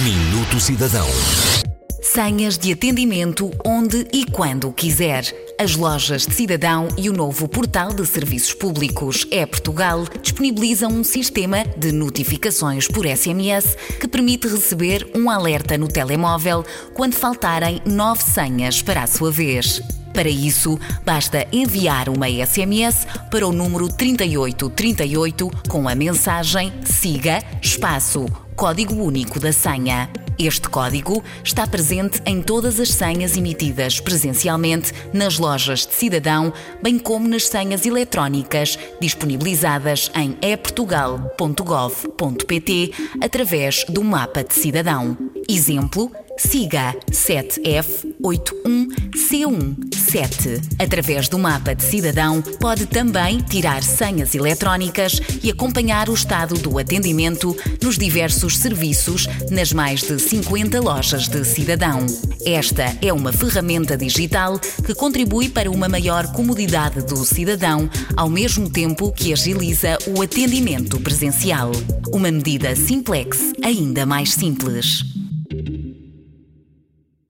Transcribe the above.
Minuto Cidadão. Senhas de atendimento onde e quando quiser. As lojas de cidadão e o novo portal de serviços públicos é Portugal disponibilizam um sistema de notificações por SMS que permite receber um alerta no telemóvel quando faltarem nove senhas para a sua vez. Para isso, basta enviar uma SMS para o número 3838 com a mensagem Siga espaço Código Único da Senha. Este código está presente em todas as senhas emitidas presencialmente nas lojas de cidadão, bem como nas senhas eletrónicas disponibilizadas em eportugal.gov.pt através do mapa de cidadão. Exemplo: siga 7F81C17. Através do mapa de cidadão, pode também tirar senhas eletrónicas e acompanhar o estado do atendimento nos diversos serviços nas mais de 50 lojas de cidadão. Esta é uma ferramenta digital que contribui para uma maior comodidade do cidadão, ao mesmo tempo que agiliza o atendimento presencial. Uma medida simplex ainda mais simples.